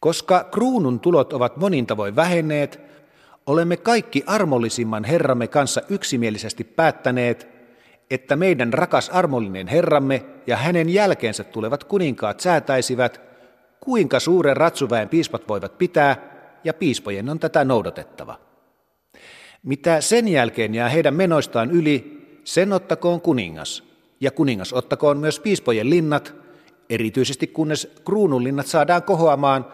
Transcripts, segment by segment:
Koska kruunun tulot ovat monin tavoin vähenneet, olemme kaikki armollisimman Herramme kanssa yksimielisesti päättäneet, että meidän rakas armollinen Herramme ja hänen jälkeensä tulevat kuninkaat säätäisivät, kuinka suuren ratsuväen piispat voivat pitää, ja piispojen on tätä noudatettava. Mitä sen jälkeen jää heidän menoistaan yli, sen ottakoon kuningas, ja kuningas ottakoon myös piispojen linnat, erityisesti kunnes kruununlinnat saadaan kohoamaan,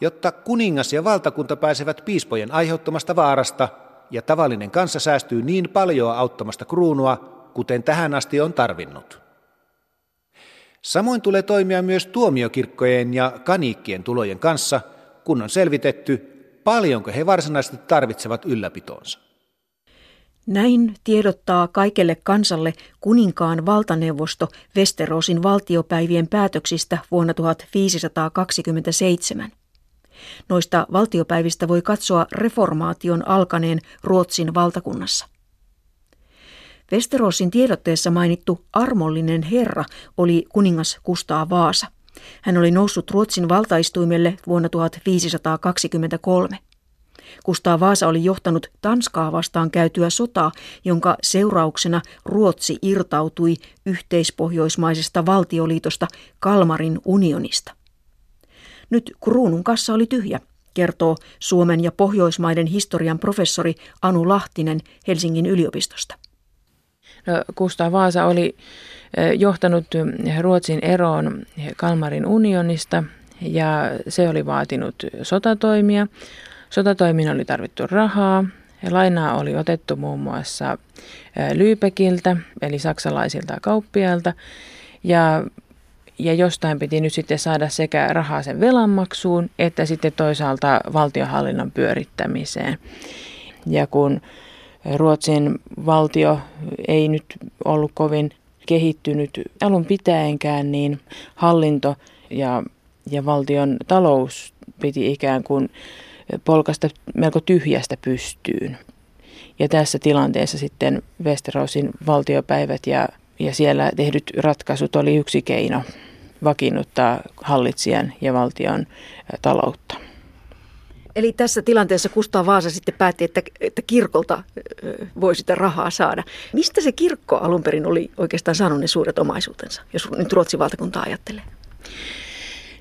jotta kuningas ja valtakunta pääsevät piispojen aiheuttamasta vaarasta, ja tavallinen kansa säästyy niin paljon auttamasta kruunua, kuten tähän asti on tarvinnut. Samoin tulee toimia myös tuomiokirkkojen ja kaniikkien tulojen kanssa, kun on selvitetty, paljonko he varsinaisesti tarvitsevat ylläpitonsa. Näin tiedottaa kaikelle kansalle kuninkaan valtaneuvosto Westerosin valtiopäivien päätöksistä vuonna 1527. Noista valtiopäivistä voi katsoa reformaation alkaneen Ruotsin valtakunnassa. Westerosin tiedotteessa mainittu armollinen herra oli kuningas Kustaa Vaasa. Hän oli noussut Ruotsin valtaistuimelle vuonna 1523. Kustaa Vaasa oli johtanut Tanskaa vastaan käytyä sotaa, jonka seurauksena Ruotsi irtautui yhteispohjoismaisesta valtioliitosta Kalmarin unionista. Nyt kruunun kassa oli tyhjä, kertoo Suomen ja Pohjoismaiden historian professori Anu Lahtinen Helsingin yliopistosta. No, Kustaa Vaasa oli johtanut Ruotsin eroon Kalmarin unionista ja se oli vaatinut sotatoimia. Sotatoimiin oli tarvittu rahaa lainaa oli otettu muun muassa Lyypekiltä eli saksalaisilta kauppiailta ja ja jostain piti nyt sitten saada sekä rahaa sen velanmaksuun että sitten toisaalta valtiohallinnon pyörittämiseen. Ja kun Ruotsin valtio ei nyt ollut kovin kehittynyt alun pitäenkään, niin hallinto ja, ja valtion talous piti ikään kuin polkasta melko tyhjästä pystyyn. Ja tässä tilanteessa sitten Westerosin valtiopäivät ja, ja siellä tehdyt ratkaisut oli yksi keino vakiinnuttaa hallitsijan ja valtion taloutta. Eli tässä tilanteessa Kustaa Vaasa sitten päätti, että, että kirkolta voi sitä rahaa saada. Mistä se kirkko alun perin oli oikeastaan saanut ne suuret omaisuutensa, jos nyt Ruotsin valtakunta ajattelee?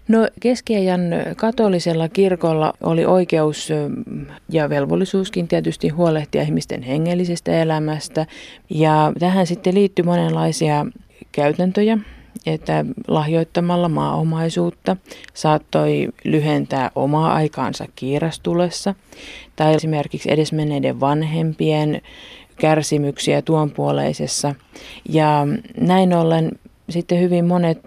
No keskiajan katolisella kirkolla oli oikeus ja velvollisuuskin tietysti huolehtia ihmisten hengellisestä elämästä. Ja tähän sitten liittyi monenlaisia käytäntöjä, että lahjoittamalla maaomaisuutta saattoi lyhentää omaa aikaansa kiirastulessa tai esimerkiksi edesmenneiden vanhempien kärsimyksiä tuonpuoleisessa. Ja näin ollen sitten hyvin monet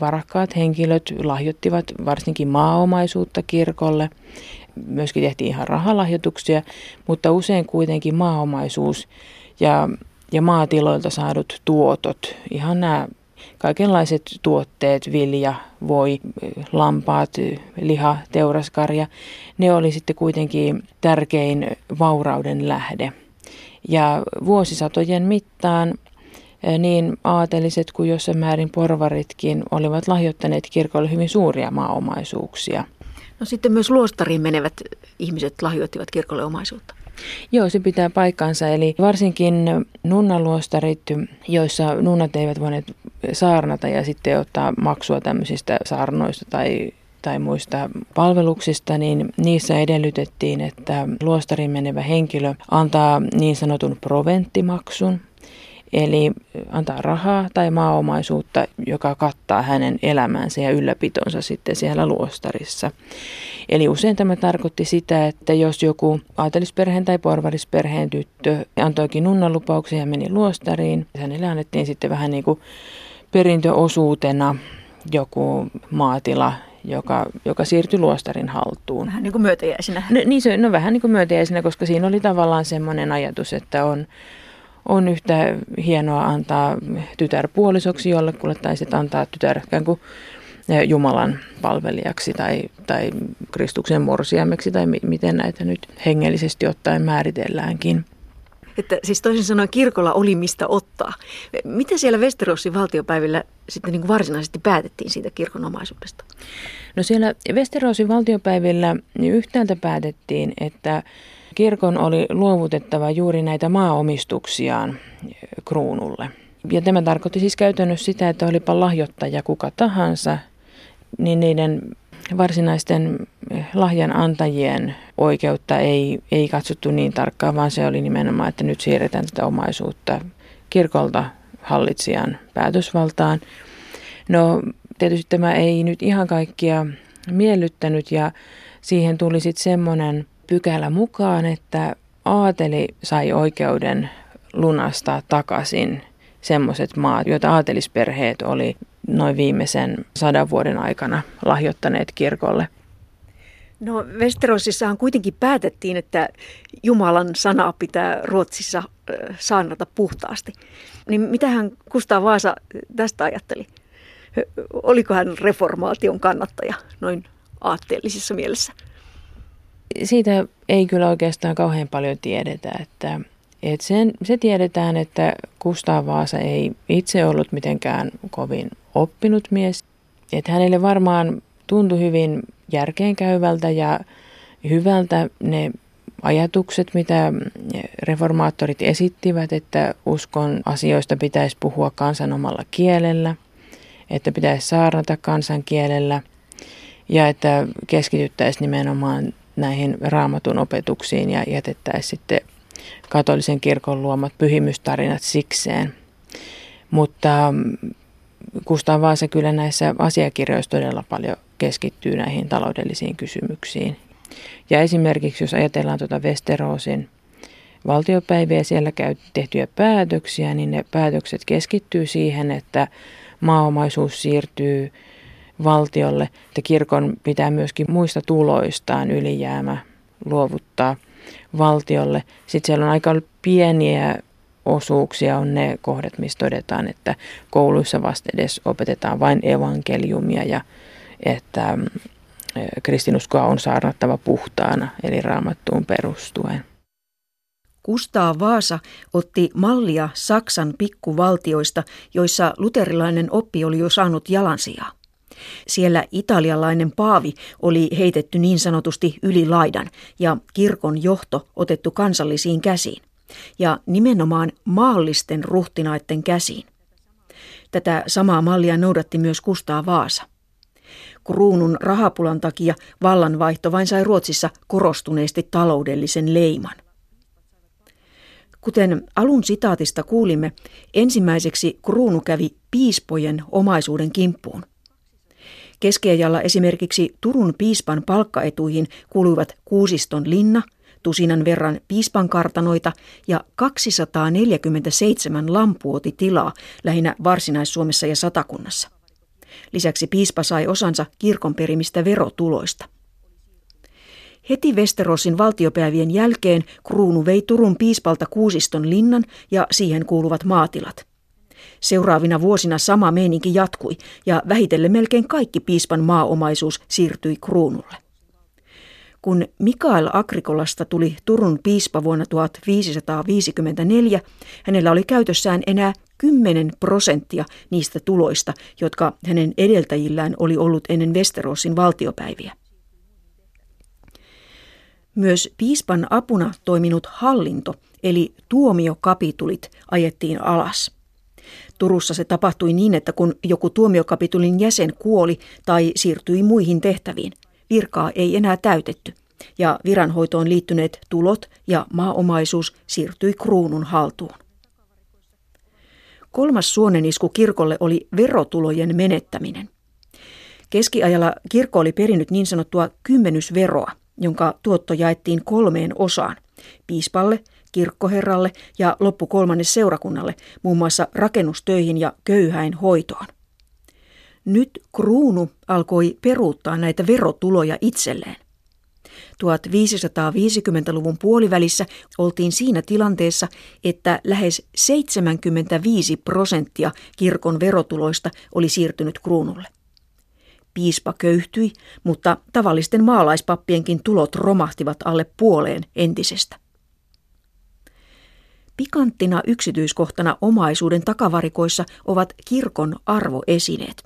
varakkaat henkilöt lahjoittivat varsinkin maaomaisuutta kirkolle. Myöskin tehtiin ihan rahalahjoituksia, mutta usein kuitenkin maaomaisuus ja, ja maatiloilta saadut tuotot, ihan nämä kaikenlaiset tuotteet, vilja, voi, lampaat, liha, teuraskarja, ne oli sitten kuitenkin tärkein vaurauden lähde. Ja vuosisatojen mittaan eh, niin aateliset kuin jossain määrin porvaritkin olivat lahjoittaneet kirkolle hyvin suuria maaomaisuuksia. No sitten myös luostariin menevät ihmiset lahjoittivat kirkolle omaisuutta. Joo, se pitää paikkansa. Eli varsinkin nunnaluostarit, joissa nunnat eivät voineet saarnata ja sitten ottaa maksua tämmöisistä saarnoista tai tai muista palveluksista, niin niissä edellytettiin, että luostariin menevä henkilö antaa niin sanotun proventtimaksun, Eli antaa rahaa tai maaomaisuutta, joka kattaa hänen elämänsä ja ylläpitonsa sitten siellä luostarissa. Eli usein tämä tarkoitti sitä, että jos joku aatelisperheen tai porvarisperheen tyttö antoikin nunnalupauksen ja meni luostariin, hänelle annettiin sitten vähän niin kuin perintöosuutena joku maatila, joka, joka siirtyi luostarin haltuun. Vähän niin kuin myötäjäisenä. No, niin se, no vähän niin kuin myötäjäisenä, koska siinä oli tavallaan semmoinen ajatus, että on, on yhtä hienoa antaa tytär puolisoksi jollekulle tai sitten antaa tytär ikään kuin Jumalan palvelijaksi tai, tai Kristuksen morsiameksi tai miten näitä nyt hengellisesti ottaen määritelläänkin. Että siis toisin sanoen kirkolla oli mistä ottaa. Miten siellä Westerossin valtiopäivillä sitten niin kuin varsinaisesti päätettiin siitä kirkon omaisuudesta? No siellä Westerossin valtiopäivillä niin yhtäältä päätettiin, että kirkon oli luovutettava juuri näitä maaomistuksiaan kruunulle. Ja tämä tarkoitti siis käytännössä sitä, että olipa lahjoittaja kuka tahansa, niin niiden varsinaisten lahjan antajien oikeutta ei, ei katsottu niin tarkkaan, vaan se oli nimenomaan, että nyt siirretään tätä omaisuutta kirkolta hallitsijan päätösvaltaan. No tietysti tämä ei nyt ihan kaikkia miellyttänyt ja siihen tuli sitten semmoinen pykälä mukaan, että aateli sai oikeuden lunastaa takaisin semmoiset maat, joita aatelisperheet oli noin viimeisen sadan vuoden aikana lahjoittaneet kirkolle. No Westerosissahan kuitenkin päätettiin, että Jumalan sana pitää Ruotsissa saarnata puhtaasti. Niin mitähän Kustaa Vaasa tästä ajatteli? Oliko hän reformaation kannattaja noin aatteellisessa mielessä? Siitä ei kyllä oikeastaan kauhean paljon tiedetä, että et sen, se tiedetään, että Kustaa Vaasa ei itse ollut mitenkään kovin oppinut mies. Että hänelle varmaan tuntui hyvin järkeenkäyvältä ja hyvältä ne ajatukset, mitä reformaattorit esittivät, että uskon asioista pitäisi puhua kansan omalla kielellä, että pitäisi saarnata kansan kielellä ja että keskityttäisiin nimenomaan näihin raamatun opetuksiin ja jätettäisiin sitten katolisen kirkon luomat pyhimystarinat sikseen. Mutta Kustaan Vaasa kyllä näissä asiakirjoissa todella paljon keskittyy näihin taloudellisiin kysymyksiin. Ja esimerkiksi jos ajatellaan tuota Westeroosin valtiopäiviä siellä tehtyjä päätöksiä, niin ne päätökset keskittyy siihen, että maaomaisuus siirtyy valtiolle, että kirkon pitää myöskin muista tuloistaan ylijäämä luovuttaa valtiolle. Sitten siellä on aika pieniä osuuksia on ne kohdat, missä todetaan, että kouluissa vasta edes opetetaan vain evankeliumia ja että mm, kristinuskoa on saarnattava puhtaana, eli raamattuun perustuen. Kustaa Vaasa otti mallia Saksan pikkuvaltioista, joissa luterilainen oppi oli jo saanut jalansijaa. Siellä italialainen paavi oli heitetty niin sanotusti yli laidan ja kirkon johto otettu kansallisiin käsiin ja nimenomaan maallisten ruhtinaiden käsiin. Tätä samaa mallia noudatti myös Kustaa Vaasa. Kruunun rahapulan takia vallanvaihto vain sai Ruotsissa korostuneesti taloudellisen leiman. Kuten alun sitaatista kuulimme, ensimmäiseksi kruunu kävi piispojen omaisuuden kimppuun. Keskiajalla esimerkiksi Turun piispan palkkaetuihin kuuluivat Kuusiston linna – tusinan verran piispankartanoita ja 247 lampuotitilaa lähinnä Varsinais-Suomessa ja Satakunnassa. Lisäksi piispa sai osansa kirkon perimistä verotuloista. Heti Westerosin valtiopäivien jälkeen kruunu vei Turun piispalta Kuusiston linnan ja siihen kuuluvat maatilat. Seuraavina vuosina sama meininki jatkui ja vähitellen melkein kaikki piispan maaomaisuus siirtyi kruunulle. Kun Mikael Agrikolasta tuli Turun piispa vuonna 1554, hänellä oli käytössään enää 10 prosenttia niistä tuloista, jotka hänen edeltäjillään oli ollut ennen Westerosin valtiopäiviä. Myös piispan apuna toiminut hallinto, eli tuomiokapitulit, ajettiin alas. Turussa se tapahtui niin, että kun joku tuomiokapitulin jäsen kuoli tai siirtyi muihin tehtäviin – virkaa ei enää täytetty ja viranhoitoon liittyneet tulot ja maaomaisuus siirtyi kruunun haltuun. Kolmas suonenisku kirkolle oli verotulojen menettäminen. Keskiajalla kirkko oli perinnyt niin sanottua kymmenysveroa, jonka tuotto jaettiin kolmeen osaan, piispalle, kirkkoherralle ja loppukolmannes seurakunnalle, muun muassa rakennustöihin ja köyhäin hoitoon. Nyt kruunu alkoi peruuttaa näitä verotuloja itselleen. 1550-luvun puolivälissä oltiin siinä tilanteessa, että lähes 75 prosenttia kirkon verotuloista oli siirtynyt kruunulle. Piispa köyhtyi, mutta tavallisten maalaispappienkin tulot romahtivat alle puoleen entisestä. Pikanttina yksityiskohtana omaisuuden takavarikoissa ovat kirkon arvoesineet.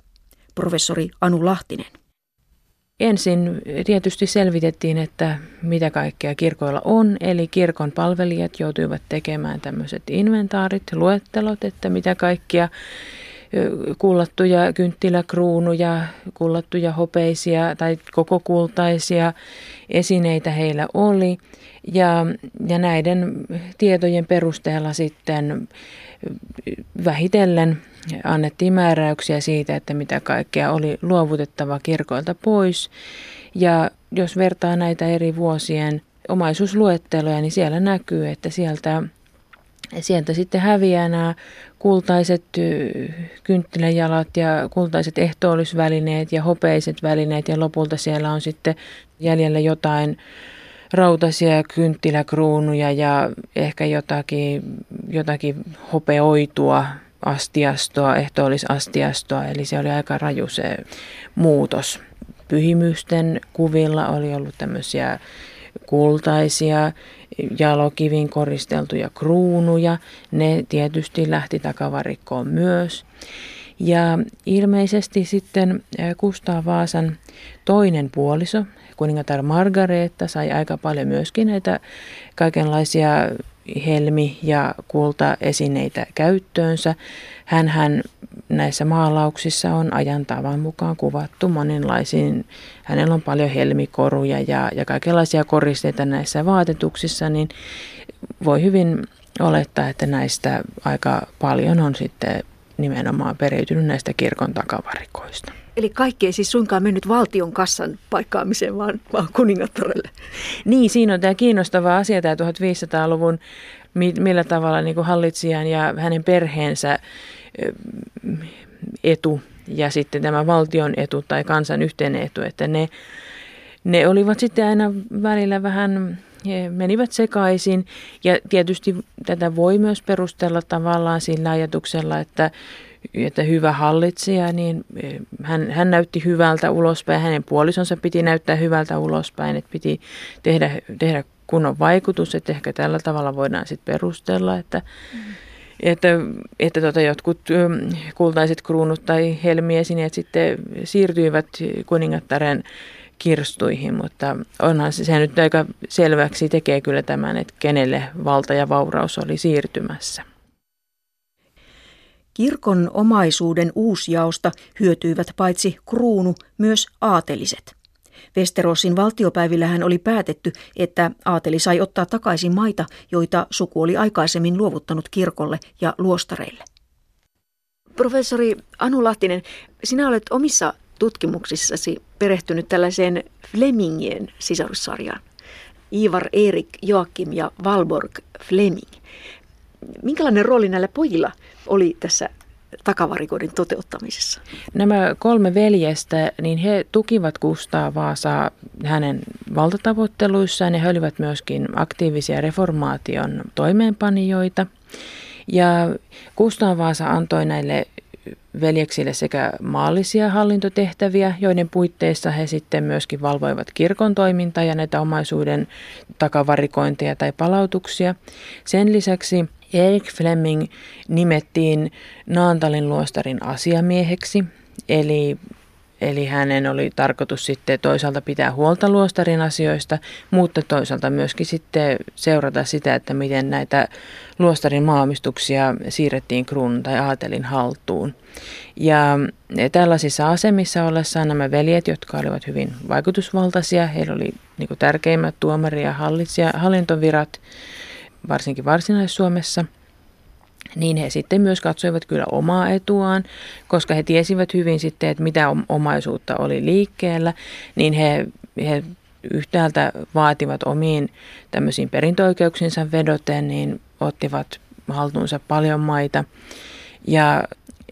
Professori Anu Lahtinen. Ensin tietysti selvitettiin, että mitä kaikkea kirkoilla on, eli kirkon palvelijat joutuivat tekemään tämmöiset inventaarit, luettelot, että mitä kaikkia kullattuja kynttiläkruunuja, kullattuja hopeisia tai koko kultaisia esineitä heillä oli. Ja, ja näiden tietojen perusteella sitten vähitellen annettiin määräyksiä siitä, että mitä kaikkea oli luovutettava kirkoilta pois. Ja jos vertaa näitä eri vuosien omaisuusluetteloja, niin siellä näkyy, että sieltä, sieltä sitten häviää nämä kultaiset kynttiläjalat ja kultaiset ehtoollisvälineet ja hopeiset välineet ja lopulta siellä on sitten jäljellä jotain rautaisia kynttiläkruunuja ja ehkä jotakin, jotakin hopeoitua astiastoa, ehtoollisastiastoa, eli se oli aika raju se muutos. Pyhimysten kuvilla oli ollut tämmöisiä kultaisia jalokivin koristeltuja kruunuja. Ne tietysti lähti takavarikkoon myös. Ja ilmeisesti sitten Kustaa Vaasan toinen puoliso, kuningatar Margareetta, sai aika paljon myöskin näitä kaikenlaisia helmi- ja kultaesineitä käyttöönsä. hän näissä maalauksissa on ajan tavan mukaan kuvattu monenlaisiin, hänellä on paljon helmikoruja ja, ja kaikenlaisia koristeita näissä vaatetuksissa, niin voi hyvin olettaa, että näistä aika paljon on sitten nimenomaan periytynyt näistä kirkon takavarikoista. Eli kaikki ei siis suinkaan mennyt valtion kassan paikkaamiseen, vaan, vaan kuningattarelle. Niin, siinä on tämä kiinnostava asia, tämä 1500-luvun, millä tavalla niin kuin hallitsijan ja hänen perheensä etu ja sitten tämä valtion etu tai kansan yhteinen etu, että ne, ne olivat sitten aina välillä vähän menivät sekaisin ja tietysti tätä voi myös perustella tavallaan sillä ajatuksella, että että hyvä hallitsija, niin eh, hän, hän näytti hyvältä ulospäin, hänen puolisonsa piti näyttää hyvältä ulospäin, että piti tehdä, tehdä kunnon vaikutus, että ehkä tällä tavalla voidaan sitten perustella, että, mm. että, että tota jotkut kultaiset kruunut tai helmiesineet sitten siirtyivät kuningattaren kirstuihin, mutta onhan se, se nyt aika selväksi tekee kyllä tämän, että kenelle valta ja vauraus oli siirtymässä. Kirkon omaisuuden uusjaosta hyötyivät paitsi kruunu myös aateliset. Westerosin valtiopäivillähän oli päätetty, että aateli sai ottaa takaisin maita, joita suku oli aikaisemmin luovuttanut kirkolle ja luostareille. Professori Anu Lahtinen, sinä olet omissa tutkimuksissasi perehtynyt tällaiseen Flemingien sisarussarjaan. Ivar Erik Joakim ja Valborg Fleming. Minkälainen rooli näillä pojilla oli tässä takavarikoiden toteuttamisessa? Nämä kolme veljestä, niin he tukivat Kustaa Vaasaa hänen valtatavoitteluissaan ja he olivat myöskin aktiivisia reformaation toimeenpanijoita. Ja Kustaa Vaasa antoi näille veljeksille sekä maallisia hallintotehtäviä, joiden puitteissa he sitten myöskin valvoivat kirkon toimintaa ja näitä omaisuuden takavarikointia tai palautuksia. Sen lisäksi Erik Fleming nimettiin Naantalin luostarin asiamieheksi, eli Eli hänen oli tarkoitus sitten toisaalta pitää huolta luostarin asioista, mutta toisaalta myöskin sitten seurata sitä, että miten näitä luostarin maamistuksia siirrettiin kruunun tai aatelin haltuun. Ja tällaisissa asemissa ollessaan nämä veljet, jotka olivat hyvin vaikutusvaltaisia, heillä oli niin tärkeimmät tuomari- ja hallintovirat, varsinkin Varsinais-Suomessa, niin he sitten myös katsoivat kyllä omaa etuaan, koska he tiesivät hyvin sitten, että mitä omaisuutta oli liikkeellä, niin he, he yhtäältä vaativat omiin tämmöisiin perintöoikeuksinsa vedoten, niin ottivat haltuunsa paljon maita. Ja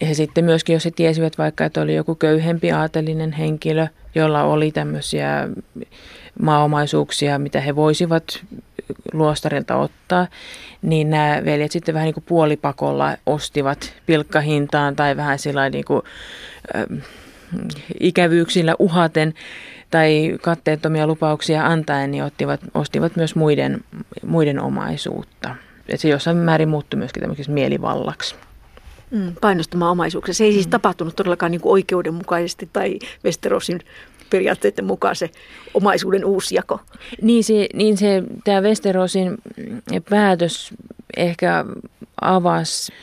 he sitten myöskin, jos he tiesivät vaikka, että oli joku köyhempi aatelinen henkilö, jolla oli tämmöisiä maaomaisuuksia, mitä he voisivat luostarilta ottaa, niin nämä veljet sitten vähän niin kuin puolipakolla ostivat pilkkahintaan tai vähän sillä niin kuin, äh, ikävyyksillä uhaten tai katteettomia lupauksia antaen, niin ottivat, ostivat myös muiden, muiden omaisuutta. että se jossain määrin muuttui myöskin tämmöiseksi mielivallaksi. Mm, painostama omaisuuksia. Se ei siis mm. tapahtunut todellakaan niin kuin oikeudenmukaisesti tai Westerosin periaatteiden mukaan se omaisuuden uusjako. Niin se, niin se tämä Westerosin päätös ehkä avasi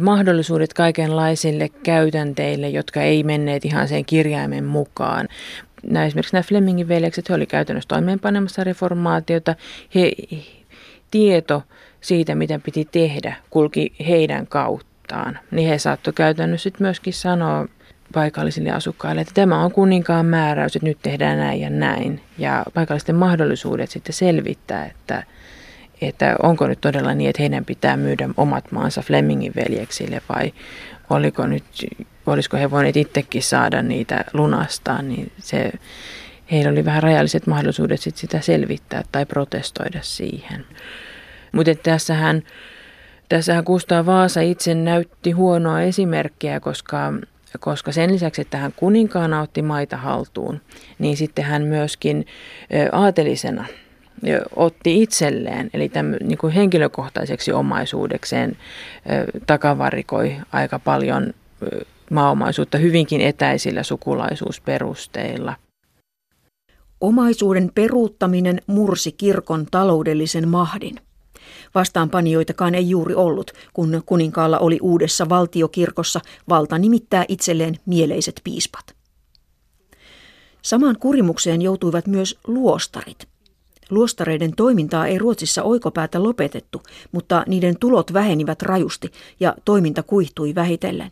mahdollisuudet kaikenlaisille käytänteille, jotka ei menneet ihan sen kirjaimen mukaan. Nämä, esimerkiksi nämä Flemingin veljekset, he olivat käytännössä toimeenpanemassa reformaatiota. He, tieto siitä, mitä piti tehdä, kulki heidän kauttaan. Niin he saattoi käytännössä myöskin sanoa paikallisille asukkaille, että tämä on kuninkaan määräys, että nyt tehdään näin ja näin. Ja paikallisten mahdollisuudet sitten selvittää, että, että onko nyt todella niin, että heidän pitää myydä omat maansa Flemingin veljeksille vai oliko nyt, olisiko he voineet itsekin saada niitä lunastaan, niin se, heillä oli vähän rajalliset mahdollisuudet sit sitä selvittää tai protestoida siihen. Mutta tässähän, tässähän Kustaa Vaasa itse näytti huonoa esimerkkiä, koska koska sen lisäksi, että hän kuninkaana otti maita haltuun, niin sitten hän myöskin aatelisena otti itselleen, eli tämän, niin kuin henkilökohtaiseksi omaisuudekseen takavarikoi aika paljon maaomaisuutta hyvinkin etäisillä sukulaisuusperusteilla. Omaisuuden peruuttaminen mursi kirkon taloudellisen mahdin. Vastaanpanijoitakaan ei juuri ollut, kun kuninkaalla oli uudessa valtiokirkossa valta nimittää itselleen mieleiset piispat. Samaan kurimukseen joutuivat myös luostarit. Luostareiden toimintaa ei Ruotsissa oikopäätä lopetettu, mutta niiden tulot vähenivät rajusti ja toiminta kuihtui vähitellen.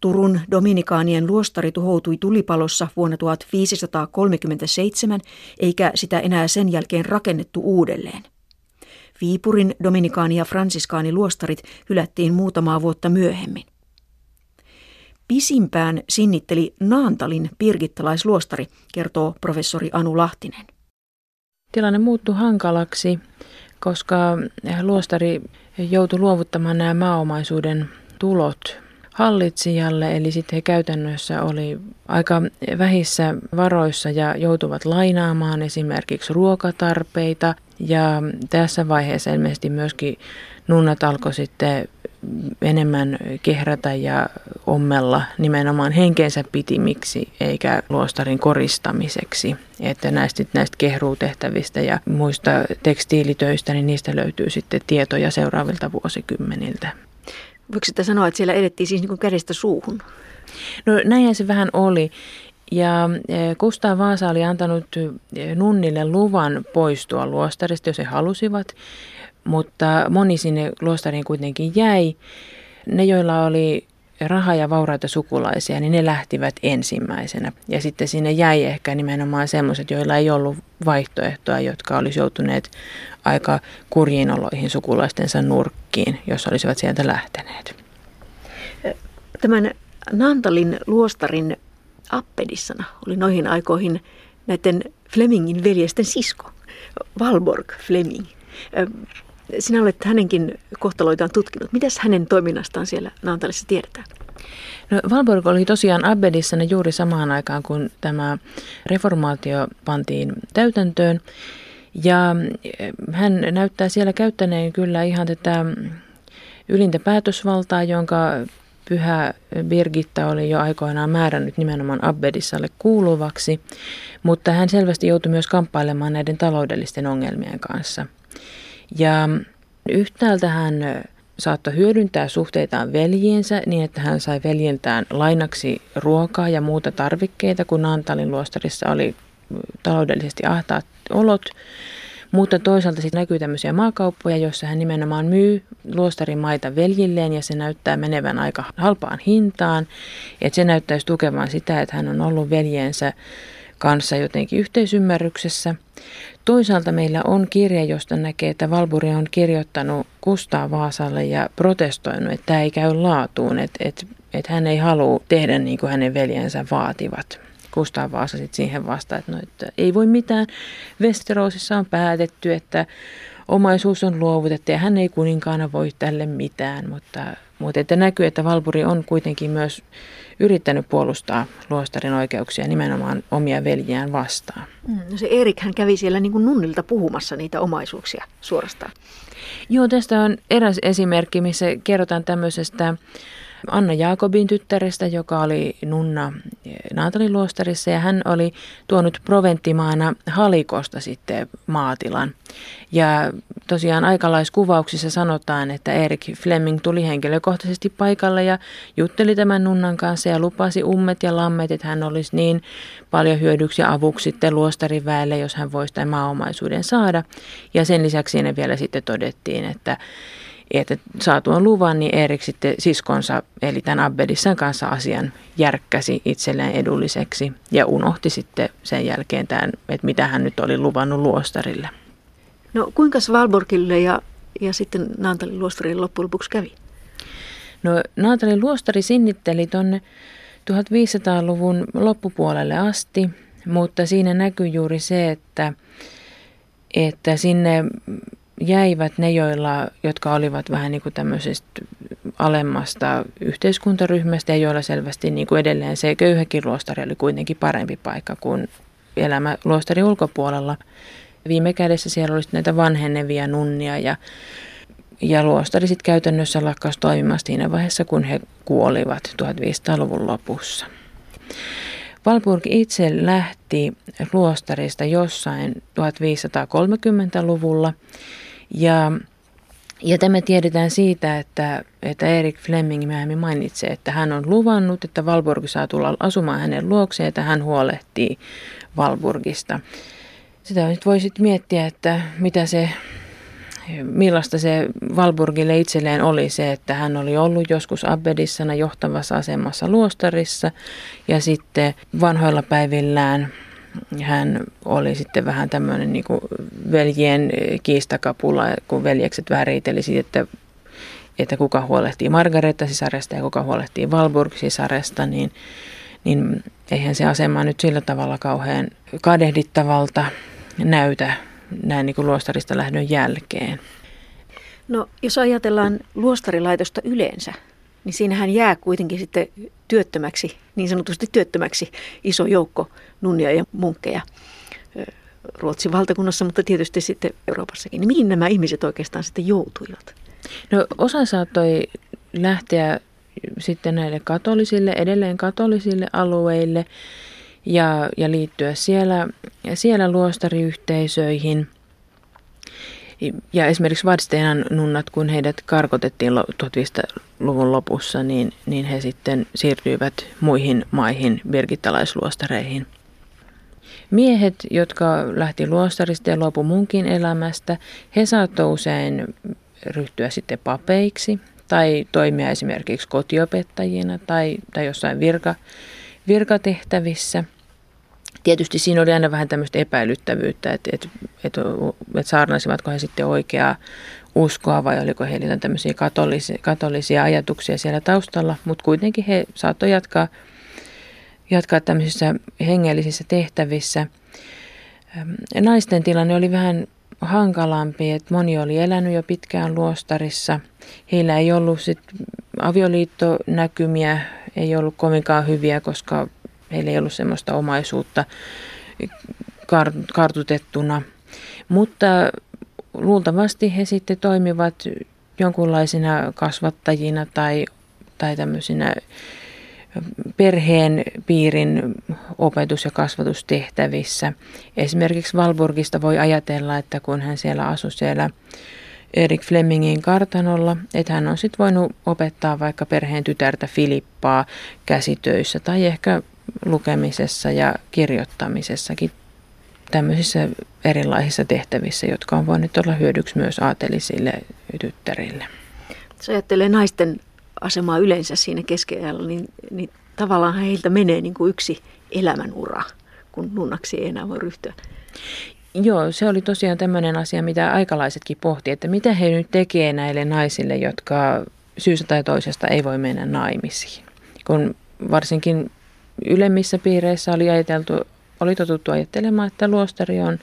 Turun dominikaanien luostari tuhoutui tulipalossa vuonna 1537, eikä sitä enää sen jälkeen rakennettu uudelleen. Viipurin dominikaani- ja fransiskaani luostarit hylättiin muutamaa vuotta myöhemmin. Pisimpään sinnitteli Naantalin pirgittalaisluostari, kertoo professori Anu Lahtinen. Tilanne muuttui hankalaksi, koska luostari joutui luovuttamaan nämä maaomaisuuden tulot hallitsijalle, eli sitten he käytännössä oli aika vähissä varoissa ja joutuvat lainaamaan esimerkiksi ruokatarpeita. Ja tässä vaiheessa ilmeisesti myöskin nunnat alkoi sitten enemmän kehrätä ja ommella nimenomaan henkeensä pitimiksi eikä luostarin koristamiseksi. Että näistä, näistä kehruutehtävistä ja muista tekstiilitöistä, niin niistä löytyy sitten tietoja seuraavilta vuosikymmeniltä. Voiko sitä sanoa, että siellä edettiin siis niin kuin kädestä suuhun? No näinhän se vähän oli. Ja e, Kustaa Vaasa oli antanut e, nunnille luvan poistua luostarista, jos he halusivat, mutta moni sinne luostariin kuitenkin jäi. Ne, joilla oli raha- ja vauraita sukulaisia, niin ne lähtivät ensimmäisenä. Ja sitten sinne jäi ehkä nimenomaan semmoiset, joilla ei ollut vaihtoehtoa, jotka olisi joutuneet aika kurjiin oloihin sukulaistensa nurkkiin, jos olisivat sieltä lähteneet. Tämän Nantalin luostarin Appedissana oli noihin aikoihin näiden Flemingin veljesten sisko, Valborg Fleming. Sinä olet hänenkin kohtaloitaan tutkinut. Mitäs hänen toiminnastaan siellä Naantalissa tiedetään? No, Valborg oli tosiaan Abbedissana juuri samaan aikaan, kun tämä reformaatio pantiin täytäntöön. Ja eh, hän näyttää siellä käyttäneen kyllä ihan tätä ylintä päätösvaltaa, jonka pyhä Birgitta oli jo aikoinaan määrännyt nimenomaan Abbedissalle kuuluvaksi, mutta hän selvästi joutui myös kamppailemaan näiden taloudellisten ongelmien kanssa. Ja yhtäältä hän saattoi hyödyntää suhteitaan veljiensä niin, että hän sai veljiltään lainaksi ruokaa ja muuta tarvikkeita, kun Naantalin luostarissa oli taloudellisesti ahtaat olot. Mutta toisaalta sitten näkyy tämmöisiä maakauppoja, joissa hän nimenomaan myy luostarin maita veljilleen ja se näyttää menevän aika halpaan hintaan. Että se näyttäisi tukevan sitä, että hän on ollut veljensä kanssa jotenkin yhteisymmärryksessä. Toisaalta meillä on kirja, josta näkee, että Valburi on kirjoittanut Kustaa Vaasalle ja protestoinut, että tämä ei käy laatuun, että, että, että hän ei halua tehdä niin kuin hänen veljensä vaativat. Kustaa Vaasa sitten siihen vastaan, että, no, että ei voi mitään. Westerosissa on päätetty, että omaisuus on luovutettu ja hän ei kuninkaana voi tälle mitään, mutta, mutta että näkyy, että Valpuri on kuitenkin myös yrittänyt puolustaa luostarin oikeuksia nimenomaan omia veljiään vastaan. Mm, no se Erik hän kävi siellä niin kuin nunnilta puhumassa niitä omaisuuksia suorastaan. Joo, tästä on eräs esimerkki, missä kerrotaan tämmöisestä Anna Jaakobin tyttärestä, joka oli nunna Naataliluostarissa ja hän oli tuonut proventtimaana Halikosta sitten maatilan. Ja tosiaan aikalaiskuvauksissa sanotaan, että Erik Fleming tuli henkilökohtaisesti paikalle ja jutteli tämän nunnan kanssa ja lupasi ummet ja lammet, että hän olisi niin paljon hyödyksi ja avuksi sitten luostarin väelle, jos hän voisi tämän maaomaisuuden saada. Ja sen lisäksi sinne vielä sitten todettiin, että että saatuan luvan, niin Erik sitten siskonsa, eli tämän Abbedissan kanssa asian järkkäsi itselleen edulliseksi ja unohti sitten sen jälkeen tämän, että mitä hän nyt oli luvannut luostarille. No kuinka Valborgille ja, ja sitten Naantalin luostarille loppujen lopuksi kävi? No Naantalin luostari sinnitteli tuonne 1500-luvun loppupuolelle asti, mutta siinä näkyy juuri se, että, että sinne jäivät ne, joilla, jotka olivat vähän niin kuin tämmöisestä alemmasta yhteiskuntaryhmästä ja joilla selvästi niin kuin edelleen se köyhäkin luostari oli kuitenkin parempi paikka kuin elämä luostarin ulkopuolella. Viime kädessä siellä oli näitä vanhenevia nunnia ja, ja luostari sitten käytännössä lakkasi toimimasta siinä vaiheessa, kun he kuolivat 1500-luvun lopussa. Valburg itse lähti luostarista jossain 1530-luvulla ja, ja tämä tiedetään siitä, että, että Erik Fleming myöhemmin mainitsee, että hän on luvannut, että Valburg saa tulla asumaan hänen luokseen, että hän huolehtii Valburgista. Sitä nyt voisit miettiä, että mitä se millaista se Valburgille itselleen oli se, että hän oli ollut joskus Abbedissana johtavassa asemassa luostarissa ja sitten vanhoilla päivillään hän oli sitten vähän tämmöinen niin veljien kiistakapula, kun veljekset vähän riiteli siitä, että, että kuka huolehtii Margareta-sisaresta ja kuka huolehtii Valburg-sisaresta, niin, niin eihän se asema nyt sillä tavalla kauhean kadehdittavalta näytä näin niin kuin luostarista lähdön jälkeen. No jos ajatellaan luostarilaitosta yleensä, niin siinähän jää kuitenkin sitten työttömäksi, niin sanotusti työttömäksi iso joukko nunnia ja munkkeja Ruotsin valtakunnassa, mutta tietysti sitten Euroopassakin. Niin mihin nämä ihmiset oikeastaan sitten joutuivat? No osa saattoi lähteä sitten näille katolisille, edelleen katolisille alueille ja, ja liittyä siellä, siellä luostariyhteisöihin – ja esimerkiksi Vadsteenan nunnat, kun heidät karkotettiin 1500-luvun lopussa, niin, niin he sitten siirtyivät muihin maihin, birgittalaisluostareihin. Miehet, jotka lähti luostarista ja luopu munkin elämästä, he saattoi usein ryhtyä sitten papeiksi tai toimia esimerkiksi kotiopettajina tai, tai jossain virka, virkatehtävissä – Tietysti siinä oli aina vähän tämmöistä epäilyttävyyttä, että, että, että, että saarnaisivatko he sitten oikeaa uskoa vai oliko heillä tämmöisiä katolisia, katolisia ajatuksia siellä taustalla, mutta kuitenkin he saattoivat jatkaa, jatkaa tämmöisissä hengellisissä tehtävissä. Naisten tilanne oli vähän hankalampi, että moni oli elänyt jo pitkään luostarissa. Heillä ei ollut sit avioliittonäkymiä, ei ollut kovinkaan hyviä, koska Heillä ei ollut semmoista omaisuutta kartutettuna. Mutta luultavasti he sitten toimivat jonkunlaisina kasvattajina tai, tai tämmöisinä perheen piirin opetus- ja kasvatustehtävissä. Esimerkiksi Valburgista voi ajatella, että kun hän siellä asui siellä Erik Flemingin kartanolla, että hän on sitten voinut opettaa vaikka perheen tytärtä Filippaa käsitöissä tai ehkä lukemisessa ja kirjoittamisessakin tämmöisissä erilaisissa tehtävissä, jotka on voinut olla hyödyksi myös aatelisille tyttärille. Jos ajattelee naisten asemaa yleensä siinä keskeajalla, niin, niin tavallaan heiltä menee niin kuin yksi elämänura, kun nunnaksi ei enää voi ryhtyä. Joo, se oli tosiaan tämmöinen asia, mitä aikalaisetkin pohti, että mitä he nyt tekee näille naisille, jotka syystä tai toisesta ei voi mennä naimisiin. Kun varsinkin ylemmissä piireissä oli ajateltu, oli totuttu ajattelemaan, että luostari on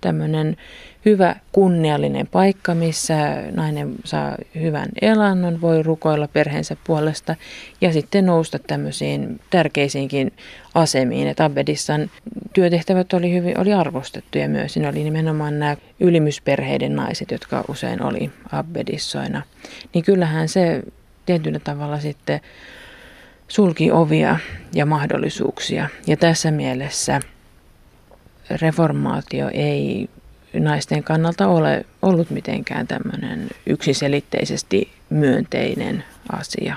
tämmöinen hyvä kunniallinen paikka, missä nainen saa hyvän elannon, voi rukoilla perheensä puolesta ja sitten nousta tämmöisiin tärkeisiinkin asemiin. Et Abbedissan työtehtävät oli, hyvin, oli arvostettuja myös. Siinä oli nimenomaan nämä ylimysperheiden naiset, jotka usein oli Abbedissoina. Niin kyllähän se tietyllä tavalla sitten sulki ovia ja mahdollisuuksia. Ja tässä mielessä reformaatio ei naisten kannalta ole ollut mitenkään tämmöinen yksiselitteisesti myönteinen asia.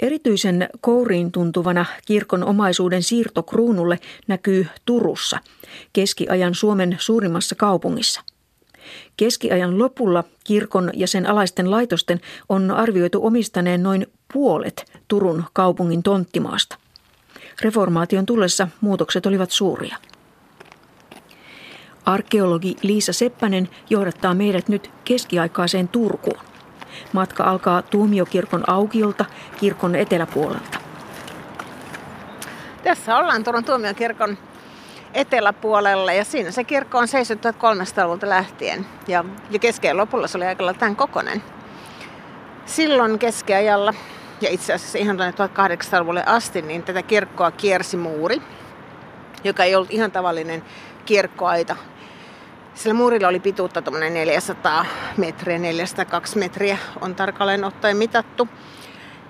Erityisen kouriin tuntuvana kirkon omaisuuden siirto kruunulle näkyy Turussa, keskiajan Suomen suurimmassa kaupungissa. Keskiajan lopulla kirkon ja sen alaisten laitosten on arvioitu omistaneen noin puolet Turun kaupungin tonttimaasta. Reformaation tullessa muutokset olivat suuria. Arkeologi Liisa Seppänen johdattaa meidät nyt keskiaikaiseen Turkuun. Matka alkaa Tuomiokirkon aukiolta kirkon eteläpuolelta. Tässä ollaan Turun Tuomiokirkon eteläpuolella ja siinä se kirkko on seissyt 1300-luvulta lähtien. Ja, ja keskeen lopulla se oli aika tämän kokonen. Silloin keskiajalla ja itse asiassa ihan 1800-luvulle asti, niin tätä kirkkoa kiersi muuri, joka ei ollut ihan tavallinen kirkkoaita. Sillä muurilla oli pituutta 400 metriä, 402 metriä on tarkalleen ottaen mitattu.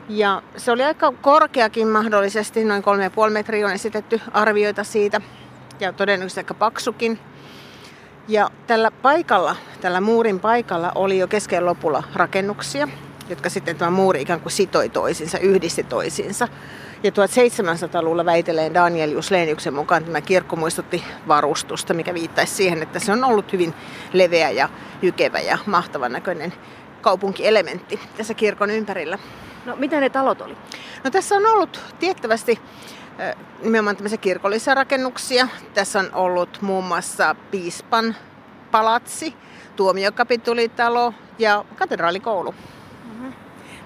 Ja se oli aika korkeakin mahdollisesti, noin 3,5 metriä on esitetty arvioita siitä ja todennäköisesti aika paksukin. Ja tällä paikalla, tällä muurin paikalla oli jo kesken lopulla rakennuksia, jotka sitten tämä muuri ikään kuin sitoi toisiinsa, yhdisti toisiinsa. Ja 1700-luvulla väitelee Daniel Jusleniuksen mukaan tämä kirkko muistutti varustusta, mikä viittaisi siihen, että se on ollut hyvin leveä ja jykevä ja mahtavan näköinen kaupunkielementti tässä kirkon ympärillä. No mitä ne talot oli? No tässä on ollut tiettävästi nimenomaan tämmöisiä kirkollisia rakennuksia. Tässä on ollut muun muassa piispan palatsi, tuomiokapitulitalo ja katedraalikoulu.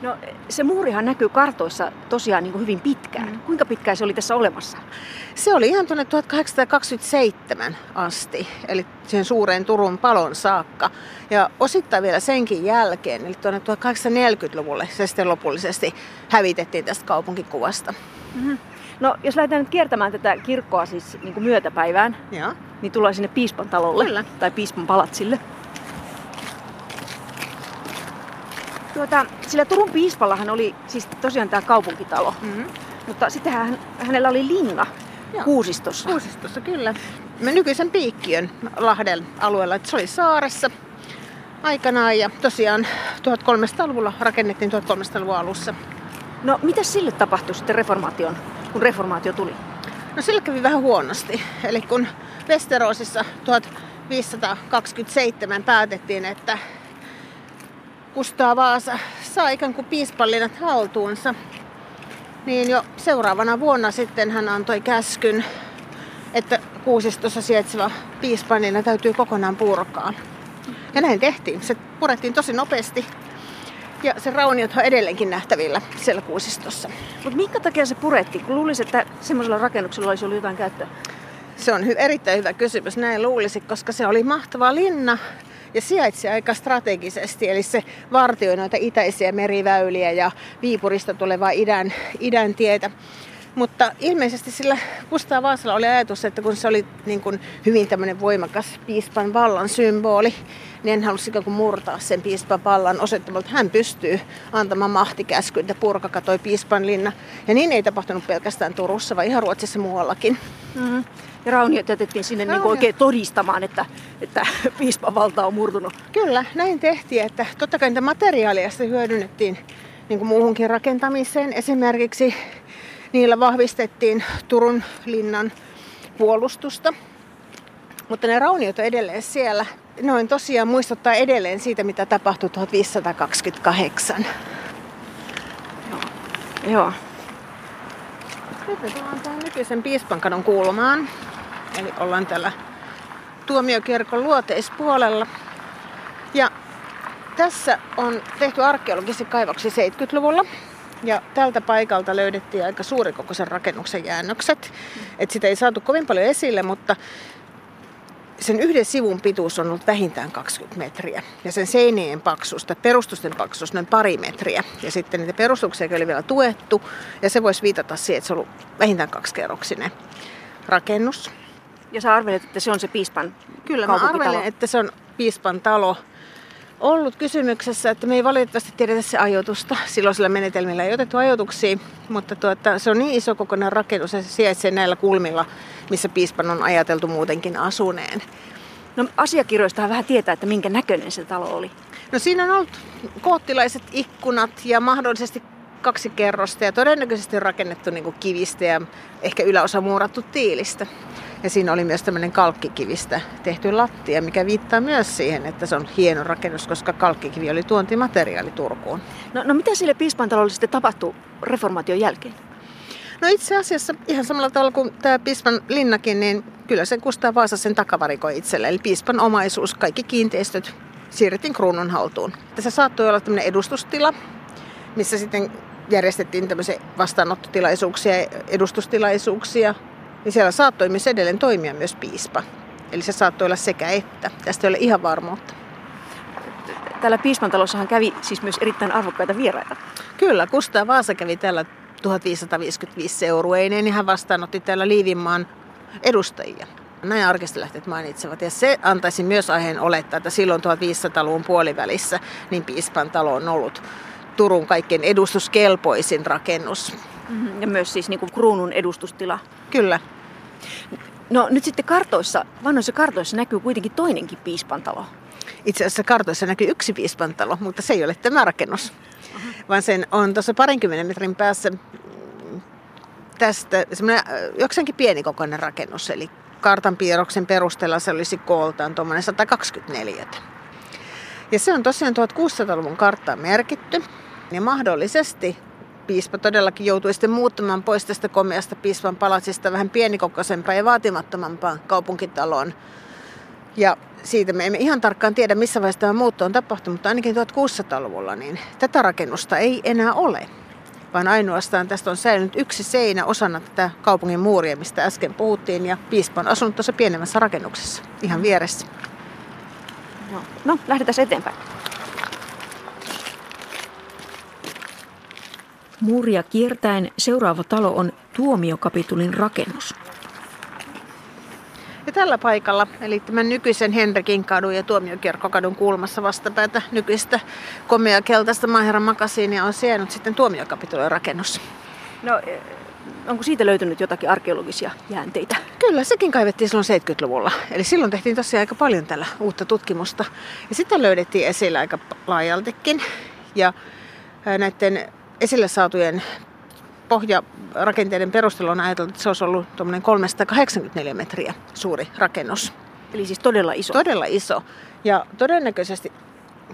No se muurihan näkyy kartoissa tosiaan niin kuin hyvin pitkään. Mm. Kuinka pitkään se oli tässä olemassa? Se oli ihan tuonne 1827 asti, eli sen suureen Turun palon saakka. Ja osittain vielä senkin jälkeen, eli tuonne 1840-luvulle se sitten lopullisesti hävitettiin tästä kaupunkikuvasta. Mm-hmm. No jos lähdetään nyt kiertämään tätä kirkkoa siis niin kuin myötäpäivään, ja. niin tullaan sinne piispan talolle Kyllä. tai piispan palatsille. Tuota, sillä Turun piispallahan oli siis tosiaan tämä kaupunkitalo, mm-hmm. mutta sitten hän, hänellä oli linna Joo. Kuusistossa. Kuusistossa, kyllä. Me nykyisen Piikkiön Lahden alueella, että se oli saaressa aikanaan ja tosiaan 1300-luvulla rakennettiin 1300-luvun alussa. No mitä sille tapahtui sitten reformaation, kun reformaatio tuli? No sille kävi vähän huonosti. Eli kun Westerosissa 1527 päätettiin, että Kustaa Vaasa saa ikään kuin piispallinnat haltuunsa, niin jo seuraavana vuonna sitten hän antoi käskyn, että kuusistossa sijaitseva piispanina täytyy kokonaan purkaa. Ja näin tehtiin. Se purettiin tosi nopeasti. Ja se rauniot on edelleenkin nähtävillä siellä kuusistossa. Mutta minkä takia se purettiin? Kun luulisi, että semmoisella rakennuksella olisi ollut jotain käyttöä. Se on hy- erittäin hyvä kysymys, näin luulisi, koska se oli mahtava linna ja sijaitsi aika strategisesti, eli se vartioi noita itäisiä meriväyliä ja Viipurista tulevaa idän, idän tietä. Mutta ilmeisesti sillä Kustaa Vaasalla oli ajatus, että kun se oli niin kuin hyvin tämmöinen voimakas piispan vallan symboli, niin hän halusi ikään kuin murtaa sen piispan vallan osoittamalla, että hän pystyy antamaan mahtikäskyn, että purkaka toi piispan linna. Ja niin ei tapahtunut pelkästään Turussa, vaan ihan Ruotsissa muuallakin. Mm-hmm. Ja rauniot jätettiin sinne niin oikein todistamaan, että, että piispan valta on murtunut. Kyllä, näin tehtiin. Että totta kai niitä materiaaleja hyödynnettiin niin kuin muuhunkin rakentamiseen. Esimerkiksi niillä vahvistettiin Turun linnan puolustusta. Mutta ne rauniot on edelleen siellä. Noin tosiaan muistuttaa edelleen siitä, mitä tapahtui 1528. Joo. Joo. Nyt me tullaan tähän nykyisen piispankadon kulmaan. Eli ollaan täällä tuomiokirkon luoteispuolella. Ja tässä on tehty arkeologisia kaivoksia 70-luvulla. Ja tältä paikalta löydettiin aika suurikokoisen rakennuksen jäännökset. Et sitä ei saatu kovin paljon esille, mutta sen yhden sivun pituus on ollut vähintään 20 metriä. Ja sen seinien paksuus tai perustusten paksuus noin pari metriä. Ja sitten niitä perustuksia oli vielä tuettu. Ja se voisi viitata siihen, että se on ollut vähintään kaksikerroksinen rakennus. Ja sä arvelet, että se on se piispan Kyllä mä arvelen, että se on piispan talo ollut kysymyksessä, että me ei valitettavasti tiedetä se ajoitusta. Silloisilla menetelmillä ei otettu ajoituksia, mutta tuota, se on niin iso kokonainen rakennus ja se sijaitsee näillä kulmilla, missä piispan on ajateltu muutenkin asuneen. No asiakirjoista vähän tietää, että minkä näköinen se talo oli. No siinä on ollut koottilaiset ikkunat ja mahdollisesti kaksi kerrosta ja todennäköisesti rakennettu niin kivistä ja ehkä yläosa muurattu tiilistä. Ja siinä oli myös tämmöinen kalkkikivistä tehty lattia, mikä viittaa myös siihen, että se on hieno rakennus, koska kalkkikivi oli tuontimateriaali Turkuun. No, no mitä sille piispantalolle sitten tapahtui reformaation jälkeen? No itse asiassa ihan samalla tavalla kuin tämä piispan linnakin, niin kyllä sen Kustaa Vaasa sen takavarikoi itselle. Eli piispan omaisuus, kaikki kiinteistöt siirrettiin kruunun haltuun. Tässä saattoi olla tämmöinen edustustila, missä sitten järjestettiin tämmöisiä vastaanottotilaisuuksia, edustustilaisuuksia, niin siellä saattoi myös edelleen toimia myös piispa. Eli se saattoi olla sekä että. Tästä ei ole ihan varmuutta. Täällä piispantalossahan kävi siis myös erittäin arvokkaita vieraita. Kyllä, Kustaa Vaasa kävi täällä 1555 seurueineen niin hän vastaanotti täällä Liivinmaan edustajia. Näin arkistolähteet mainitsevat. Ja se antaisi myös aiheen olettaa, että silloin 1500-luvun puolivälissä niin piispan talo on ollut Turun kaikkein edustuskelpoisin rakennus. Mm-hmm. Ja myös siis niin kuin kruunun edustustila. Kyllä. No nyt sitten kartoissa, vanhoissa kartoissa näkyy kuitenkin toinenkin piispantalo. Itse asiassa kartoissa näkyy yksi piispantalo, mutta se ei ole tämä rakennus. Aha. Vaan sen on tuossa parinkymmenen metrin päässä tästä semmoinen jokseenkin pienikokoinen rakennus. Eli kartan piirroksen perusteella se olisi kooltaan tuommoinen 124. Ja se on tosiaan 1600-luvun karttaan merkitty. Ja mahdollisesti piispa todellakin joutui sitten muuttamaan pois tästä komeasta piispan palatsista vähän pienikokoisempaan ja vaatimattomampaan kaupunkitaloon. Ja siitä me emme ihan tarkkaan tiedä, missä vaiheessa tämä muutto on tapahtunut, mutta ainakin 1600-luvulla niin tätä rakennusta ei enää ole. Vaan ainoastaan tästä on säilynyt yksi seinä osana tätä kaupungin muuria, mistä äsken puhuttiin, ja piispa on asunut tuossa pienemmässä rakennuksessa, ihan vieressä. No, no lähdetään eteenpäin. Muuria kiertäen seuraava talo on tuomiokapitulin rakennus. Ja tällä paikalla, eli tämän nykyisen Henrikin kadun ja tuomiokirkkokadun kulmassa vastapäätä nykyistä komea keltaista maaherran makasiinia on sijainnut sitten tuomiokapitulin rakennus. No, e, onko siitä löytynyt jotakin arkeologisia jäänteitä? Kyllä, sekin kaivettiin silloin 70-luvulla. Eli silloin tehtiin tosiaan aika paljon tällä uutta tutkimusta. Ja sitä löydettiin esillä aika laajaltikin. Ja näiden esille saatujen pohjarakenteiden perusteella on ajateltu, että se olisi ollut 384 metriä suuri rakennus. Eli siis todella iso? Todella iso. Ja todennäköisesti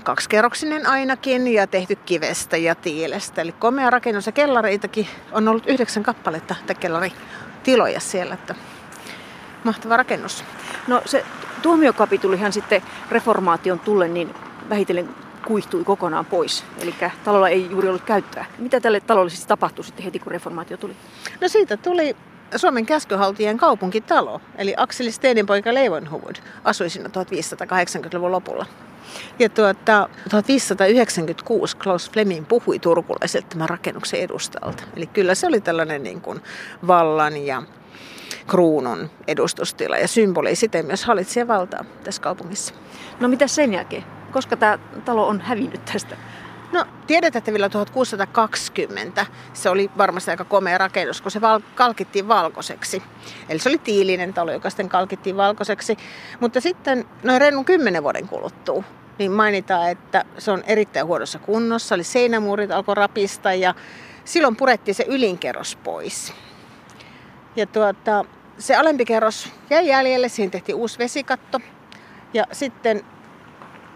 kaksikerroksinen ainakin ja tehty kivestä ja tiilestä. Eli komea rakennus ja kellareitakin on ollut yhdeksän kappaletta että kellaritiloja siellä. Että mahtava rakennus. No se tuomiokapitulihan sitten reformaation tullen niin vähitellen kuihtui kokonaan pois. Eli talolla ei juuri ollut käyttöä. Mitä tälle talolle siis tapahtui sitten heti, kun reformaatio tuli? No siitä tuli Suomen käskyhaltijien kaupunkitalo, eli Akseli Steeninpoika Leivonhuvud asui siinä 1580-luvun lopulla. Ja tuota, 1596 Klaus Fleming puhui turkulaiselta tämän rakennuksen edustalta. Eli kyllä se oli tällainen niin kuin vallan ja kruunun edustustila ja symboli siten myös hallitsijan valtaa tässä kaupungissa. No mitä sen jälkeen? Koska tämä talo on hävinnyt tästä? No tiedetään, että vielä 1620 se oli varmasti aika komea rakennus, kun se val- kalkittiin valkoiseksi. Eli se oli tiilinen talo, joka sitten kalkittiin valkoiseksi. Mutta sitten noin reilun kymmenen vuoden kuluttua, niin mainitaan, että se on erittäin huonossa kunnossa. Eli seinämuurit alkoi rapista ja silloin purettiin se ylinkerros pois. Ja tuota, se alempi kerros jäi jäljelle, siihen tehtiin uusi vesikatto. Ja sitten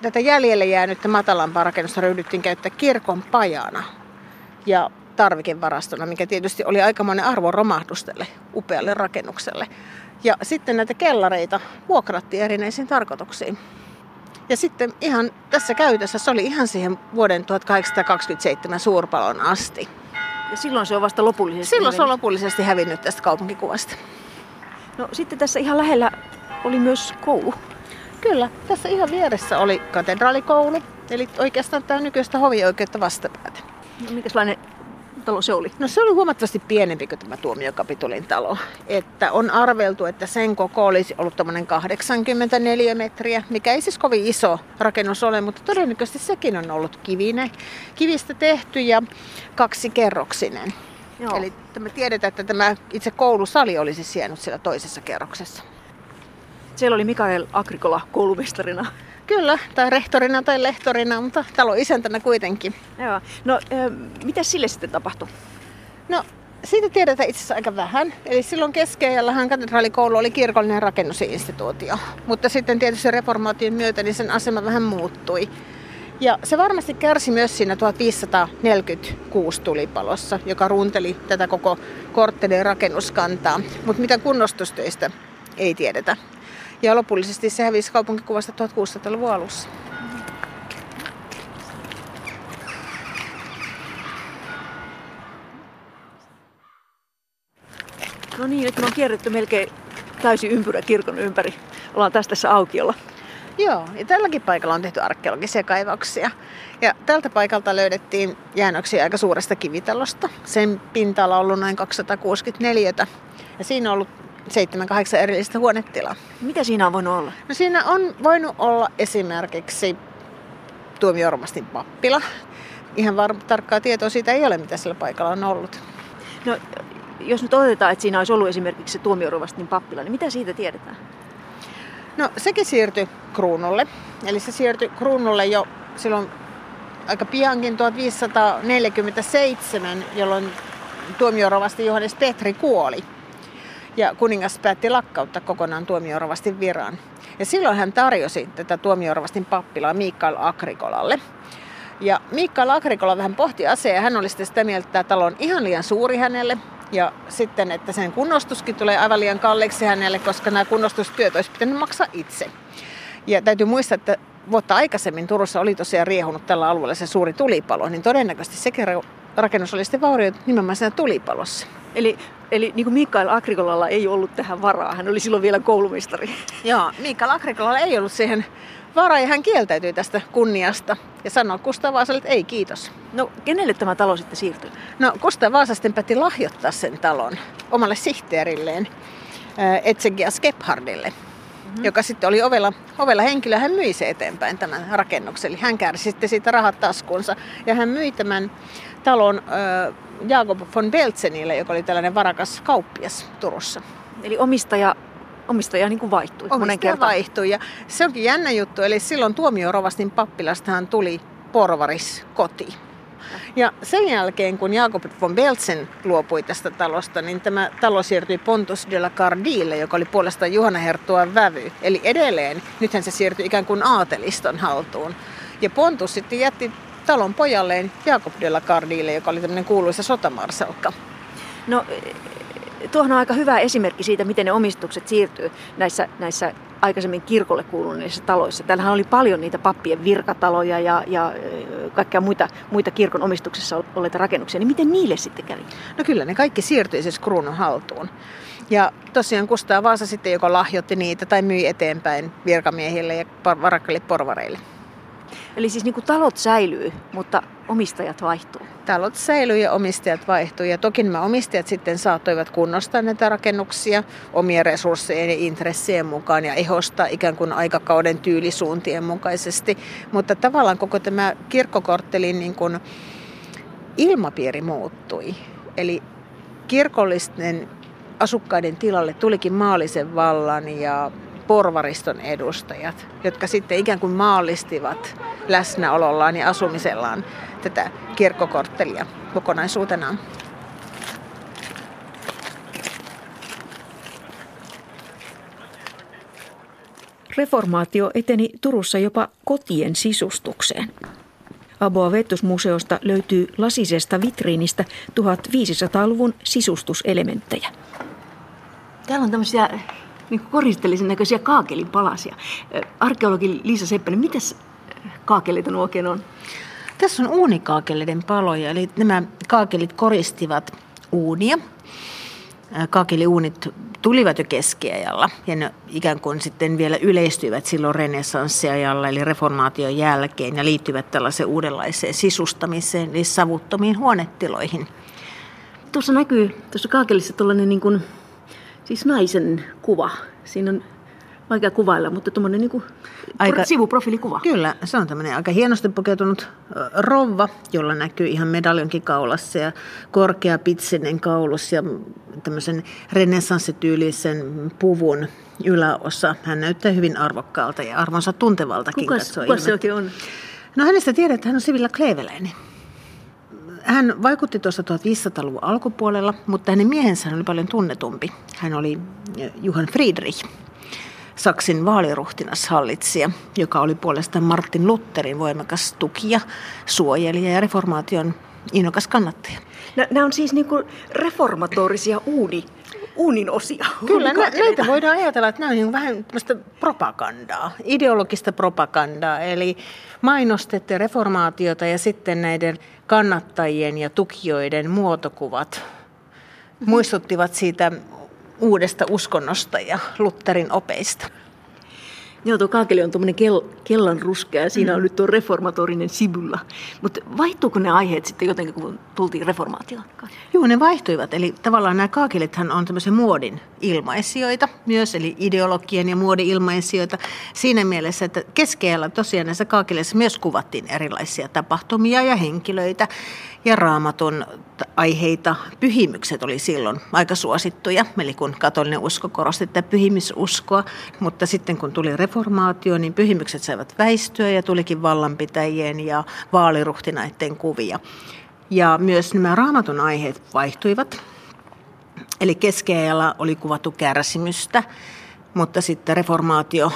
tätä jäljelle jäänyttä matalampaa rakennusta ryhdyttiin käyttää kirkon pajana ja tarvikevarastona, mikä tietysti oli aikamoinen arvoromahdus tälle upealle rakennukselle. Ja sitten näitä kellareita vuokrattiin erinäisiin tarkoituksiin. Ja sitten ihan tässä käytössä se oli ihan siihen vuoden 1827 suurpalon asti. Ja silloin se on vasta lopullisesti Silloin se on lopullisesti hävinnyt tästä kaupunkikuvasta. No sitten tässä ihan lähellä oli myös koulu. Kyllä, tässä ihan vieressä oli katedraalikoulu, eli oikeastaan tämä nykyistä hovioikeutta vastapäätä. No, minkälainen talo se oli? No se oli huomattavasti pienempi kuin tämä tuomiokapitulin talo. Että on arveltu, että sen koko olisi ollut tämmöinen 84 metriä, mikä ei siis kovin iso rakennus ole, mutta todennäköisesti sekin on ollut kivinen, kivistä tehty ja kaksikerroksinen. Joo. Eli me tiedetään, että tämä itse koulusali olisi sijainnut siellä toisessa kerroksessa. Siellä oli Mikael Agrikola koulumestarina. Kyllä, tai rehtorina tai lehtorina, mutta talo isäntänä kuitenkin. Joo. No, mitä sille sitten tapahtui? No, siitä tiedetään itse asiassa aika vähän. Eli silloin keskiajallahan katedraalikoulu oli kirkollinen rakennusinstituutio. Mutta sitten tietysti reformaation myötä niin sen asema vähän muuttui. Ja se varmasti kärsi myös siinä 1546 tulipalossa, joka ruunteli tätä koko korttelin rakennuskantaa. Mutta mitä kunnostustöistä ei tiedetä. Ja lopullisesti se hävisi kaupunkikuvasta 1600-luvun alussa. No niin, nyt me on kierretty melkein täysin ympyrä kirkon ympäri. Ollaan tässä tässä aukiolla. Joo, ja tälläkin paikalla on tehty arkeologisia kaivauksia. Ja tältä paikalta löydettiin jäännöksiä aika suuresta kivitalosta. Sen pinta-ala on ollut noin 264. Ja siinä on ollut 7-8 erillistä huonetilaa. Mitä siinä on voinut olla? No siinä on voinut olla esimerkiksi tuomioormastin pappila. Ihan var- tarkkaa tietoa siitä ei ole, mitä sillä paikalla on ollut. No, jos nyt otetaan, että siinä olisi ollut esimerkiksi se tuomiorovastin pappila, niin mitä siitä tiedetään? No sekin siirtyi kruunulle. Eli se siirtyi kruunulle jo silloin aika piankin 1547, jolloin tuomiorovasti Johannes Petri kuoli. Ja kuningas päätti lakkauttaa kokonaan tuomiorovastin viran. Ja silloin hän tarjosi tätä tuomiorovastin pappilaa Mikael Agrikolalle. Ja Mikael Agrikola vähän pohti asiaa ja hän oli sitten sitä mieltä, että tämä talo on ihan liian suuri hänelle. Ja sitten, että sen kunnostuskin tulee aivan liian kalliiksi hänelle, koska nämä kunnostustyöt olisi pitänyt maksaa itse. Ja täytyy muistaa, että vuotta aikaisemmin Turussa oli tosiaan riehunut tällä alueella se suuri tulipalo, niin todennäköisesti sekin rakennus oli sitten vaurioitu nimenomaan siinä tulipalossa. Eli, eli niin kuin Mikael Agrikolalla ei ollut tähän varaa. Hän oli silloin vielä koulumestari. Joo, Mikael Agrikolalla ei ollut siihen varaa ja hän kieltäytyi tästä kunniasta ja sanoi Kustaa Vaasalle, että ei kiitos. No, kenelle tämä talo sitten siirtyi? No Kustaa Vaasa sitten päätti lahjoittaa sen talon omalle sihteerilleen äh, Etsegias Gebhardille. Mm-hmm. joka sitten oli ovella, ovella henkilö. Hän myi se eteenpäin tämän rakennuksen. Eli hän kärsi sitten siitä rahat taskuunsa. Ja hän myi tämän talon äh, Jakob von Beltzenille, joka oli tällainen varakas kauppias Turussa. Eli omistaja, omistaja niin kuin vaihtui monen Omistaja kertaan. vaihtui. Ja se onkin jännä juttu. Eli silloin tuomiorovastin pappilastahan tuli porvaris koti. Ja sen jälkeen, kun Jakob von Beltzen luopui tästä talosta, niin tämä talo siirtyi Pontus de la Cardille, joka oli puolestaan Juhana Herttuan vävy. Eli edelleen, nythän se siirtyi ikään kuin aateliston haltuun. Ja Pontus sitten jätti talon pojalleen Jakob de la Cardille, joka oli tämmöinen kuuluisa sotamarsalkka. No, tuohon on aika hyvä esimerkki siitä, miten ne omistukset siirtyy näissä, näissä aikaisemmin kirkolle kuuluneissa taloissa. Täällähän oli paljon niitä pappien virkataloja ja, ja ö, kaikkia muita, muita kirkon omistuksessa olleita rakennuksia. Niin miten niille sitten kävi? No kyllä ne kaikki siirtyi siis kruunun haltuun. Ja tosiaan Kustaa Vaasa sitten joko lahjoitti niitä tai myi eteenpäin virkamiehille ja varakkaille porvareille. Eli siis niin kuin talot säilyy, mutta omistajat vaihtuu. Talot säilyi ja omistajat vaihtui. Ja toki nämä omistajat sitten saattoivat kunnostaa näitä rakennuksia omien resurssien ja intressien mukaan ja ehostaa ikään kuin aikakauden tyylisuuntien mukaisesti. Mutta tavallaan koko tämä kirkkokorttelin niin kuin ilmapiiri muuttui. Eli kirkollisten asukkaiden tilalle tulikin maallisen vallan ja porvariston edustajat, jotka sitten ikään kuin maallistivat läsnäolollaan ja asumisellaan tätä kirkkokorttelia kokonaisuutenaan. Reformaatio eteni Turussa jopa kotien sisustukseen. Aboa Vettusmuseosta löytyy lasisesta vitriinistä 1500-luvun sisustuselementtejä. Täällä on tämmöisiä niin koristellisen näköisiä kaakelin palasia. Arkeologi Liisa Seppänen, mitäs kaakeleita nuo oikein on? Tässä on uunikaakeleiden paloja, eli nämä kaakelit koristivat uunia. Kaakeliuunit tulivat jo keskiajalla ja ne ikään kuin sitten vielä yleistyivät silloin renessanssiajalla eli reformaation jälkeen ja liittyvät tällaiseen uudenlaiseen sisustamiseen eli savuttomiin huonetiloihin. Tuossa näkyy tuossa kaakelissa tuollainen niin kuin, siis naisen kuva. Siinä on vaikea kuvailla, mutta tuommoinen niin aika, sivuprofiilikuva. Kyllä, se on tämmöinen aika hienosti pukeutunut rouva, jolla näkyy ihan medaljonkin kaulassa ja korkea pitsinen kaulus ja tämmöisen renessanssityylisen puvun yläosa. Hän näyttää hyvin arvokkaalta ja arvonsa tuntevaltakin. Kukas, kukas se oikein on? No hänestä tiedät, että hän on Sivilla Kleeveläinen. Hän vaikutti tuossa 1500-luvun alkupuolella, mutta hänen miehensä oli paljon tunnetumpi. Hän oli Johan Friedrich, Saksin vaaliruhtinashallitsija, joka oli puolestaan Martin Lutherin voimakas tukija, suojelija ja reformaation innokas kannattaja. Nämä on siis niin kuin reformatorisia uuni, uunin osia. Kyllä, nä, näitä voidaan ajatella, että nämä on niin vähän propagandaa, ideologista propagandaa, eli mainostettiin reformaatiota ja sitten näiden kannattajien ja tukijoiden muotokuvat muistuttivat siitä uudesta uskonnosta ja Lutherin opeista. Joo, tuo kaakeli on tuommoinen kel, kellan ruskea ja siinä on nyt tuo reformatorinen sibulla. Mutta vaihtuuko ne aiheet sitten jotenkin, kun tultiin reformaatioon? Joo, ne vaihtuivat. Eli tavallaan nämä kaakelithan on tämmöisiä muodin ilmaisijoita myös, eli ideologian ja muodin ilmaisijoita. Siinä mielessä, että keskellä tosiaan näissä kaakeleissa myös kuvattiin erilaisia tapahtumia ja henkilöitä ja raamatun aiheita. Pyhimykset oli silloin aika suosittuja, eli kun katolinen usko korosti tätä pyhimysuskoa, mutta sitten kun tuli reformaatio, niin pyhimykset saivat väistyä ja tulikin vallanpitäjien ja vaaliruhtinaiden kuvia. Ja myös nämä raamatun aiheet vaihtuivat. Eli keskiajalla oli kuvattu kärsimystä, mutta sitten reformaatio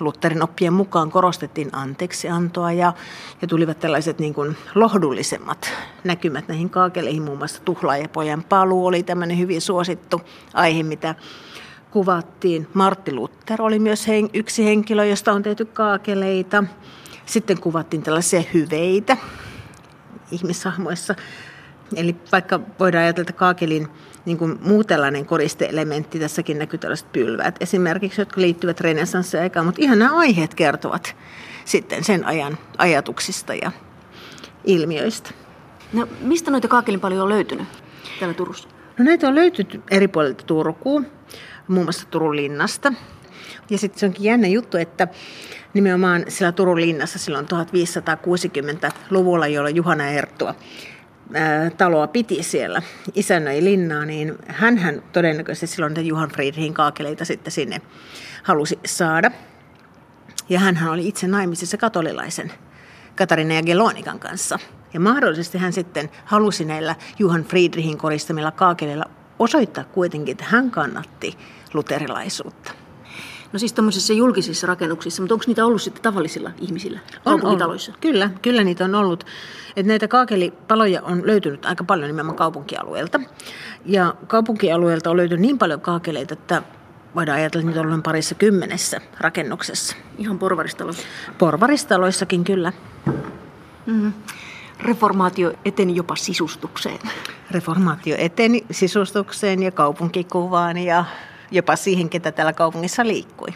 Lutherin oppien mukaan korostettiin anteeksiantoa ja, ja tulivat tällaiset niin kuin lohdullisemmat näkymät näihin kaakeleihin. Muun muassa Tuhlaajapojan paluu oli tämmöinen hyvin suosittu aihe, mitä kuvattiin. Martti Luther oli myös hen, yksi henkilö, josta on tehty kaakeleita. Sitten kuvattiin tällaisia hyveitä ihmishahmoissa. Eli vaikka voidaan ajatella, että kaakelin niin kuin muu tällainen koristeelementti, tässäkin näkyy tällaiset pylväät esimerkiksi, jotka liittyvät renessanssiaikaan, mutta ihan nämä aiheet kertovat sitten sen ajan ajatuksista ja ilmiöistä. No, mistä noita kaakelin paljon on löytynyt täällä Turussa? No näitä on löytynyt eri puolilta Turkuun, muun muassa Turun linnasta. Ja sitten se onkin jännä juttu, että nimenomaan siellä Turun linnassa silloin 1560-luvulla, jolloin Juhana Erttua taloa piti siellä, isännöi linnaa, niin hän todennäköisesti silloin Juhan Friedrichin kaakeleita sitten sinne halusi saada. Ja hän oli itse naimisissa katolilaisen Katarina ja Gelonikan kanssa. Ja mahdollisesti hän sitten halusi näillä Juhan Friedrichin koristamilla kaakeleilla osoittaa kuitenkin, että hän kannatti luterilaisuutta. No siis tämmöisissä julkisissa rakennuksissa, mutta onko niitä ollut sitten tavallisilla ihmisillä kaupunkitaloissa? On, kyllä, kyllä niitä on ollut. Et näitä kaakelipaloja on löytynyt aika paljon nimenomaan kaupunkialueelta. Ja kaupunkialueelta on löytynyt niin paljon kaakeleita, että voidaan ajatella, että niitä on parissa kymmenessä rakennuksessa. Ihan porvaristaloissa? Porvaristaloissakin kyllä. Mm-hmm. Reformaatio eteni jopa sisustukseen. Reformaatio eteni sisustukseen ja kaupunkikuvaan ja jopa siihen, ketä täällä kaupungissa liikkui.